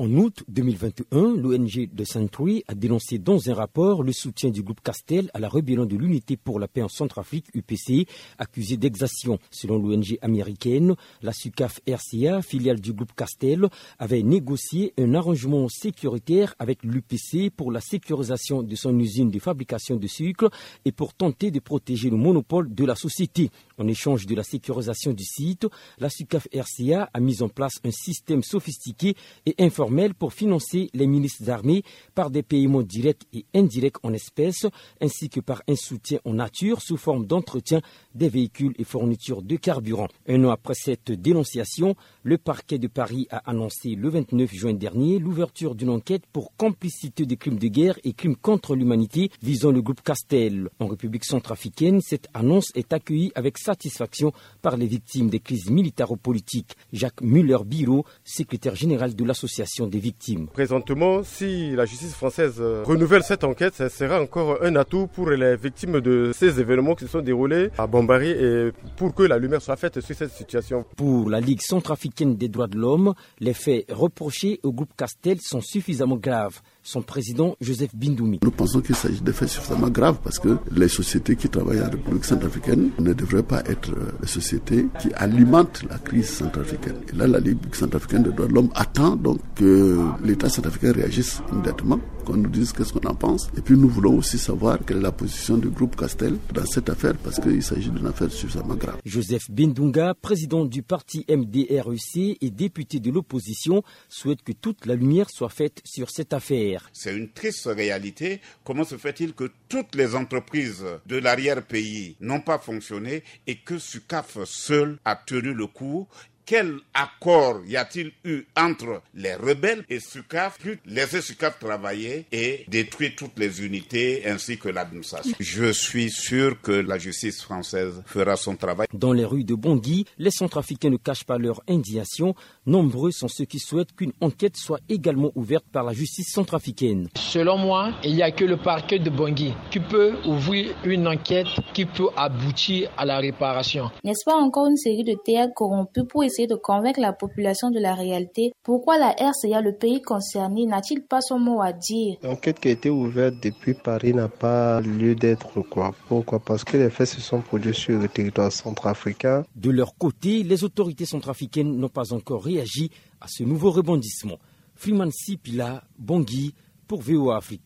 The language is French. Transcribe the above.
En août 2021, l'ONG de Saint-Louis a dénoncé dans un rapport le soutien du groupe Castel à la rébellion de l'Unité pour la paix en Centrafrique, UPC, accusée d'exaction. Selon l'ONG américaine, la SUCAF RCA, filiale du groupe Castel, avait négocié un arrangement sécuritaire avec l'UPC pour la sécurisation de son usine de fabrication de sucre et pour tenter de protéger le monopole de la société. En échange de la sécurisation du site, la SUCAF RCA a mis en place un système sophistiqué et pour financer les ministres armés par des paiements directs et indirects en espèces, ainsi que par un soutien en nature sous forme d'entretien des véhicules et fournitures de carburant. Un an après cette dénonciation, le parquet de Paris a annoncé le 29 juin dernier l'ouverture d'une enquête pour complicité de crimes de guerre et crimes contre l'humanité visant le groupe Castel. En République centrafricaine, cette annonce est accueillie avec satisfaction par les victimes des crises militaro-politiques. Jacques Muller-Biro, secrétaire général de l'association des victimes. Présentement, si la justice française euh, renouvelle cette enquête, ça sera encore un atout pour les victimes de ces événements qui se sont déroulés à Bombari et pour que la lumière soit faite sur cette situation. Pour la Ligue centrafricaine des droits de l'homme, les faits reprochés au groupe Castel sont suffisamment graves son président Joseph Bindoumi. Nous pensons qu'il s'agit de faits suffisamment graves parce que les sociétés qui travaillent en République centrafricaine ne devraient pas être euh, les sociétés qui alimentent la crise centrafricaine. Et là, la Ligue centrafricaine des droits de l'homme attend donc que l'État centrafricain réagisse immédiatement, qu'on nous dise qu'est-ce qu'on en pense. Et puis nous voulons aussi savoir quelle est la position du groupe Castel dans cette affaire parce qu'il s'agit d'une affaire suffisamment grave. Joseph Bindunga, président du parti MDREC et député de l'opposition, souhaite que toute la lumière soit faite sur cette affaire. C'est une triste réalité. Comment se fait-il que toutes les entreprises de l'arrière-pays n'ont pas fonctionné et que SUCAF seul a tenu le coup quel accord y a-t-il eu entre les rebelles et SUCAF pour laisser SUCAF travailler et détruire toutes les unités ainsi que l'administration? Je suis sûr que la justice française fera son travail. Dans les rues de Bangui, les centrafricains ne cachent pas leur indignation. Nombreux sont ceux qui souhaitent qu'une enquête soit également ouverte par la justice centrafricaine. Selon moi, il n'y a que le parquet de Bangui qui peut ouvrir une enquête qui peut aboutir à la réparation. N'est-ce pas encore une série de théâtres corrompus pour essayer de convaincre la population de la réalité, pourquoi la RCA, le pays concerné, n'a-t-il pas son mot à dire? L'enquête qui a été ouverte depuis Paris n'a pas lieu d'être. Quoi. Pourquoi? Parce que les faits se sont produits sur le territoire centrafricain. De leur côté, les autorités centrafricaines n'ont pas encore réagi à ce nouveau rebondissement. Freeman Sipila, Bangui, pour VOA Afrique.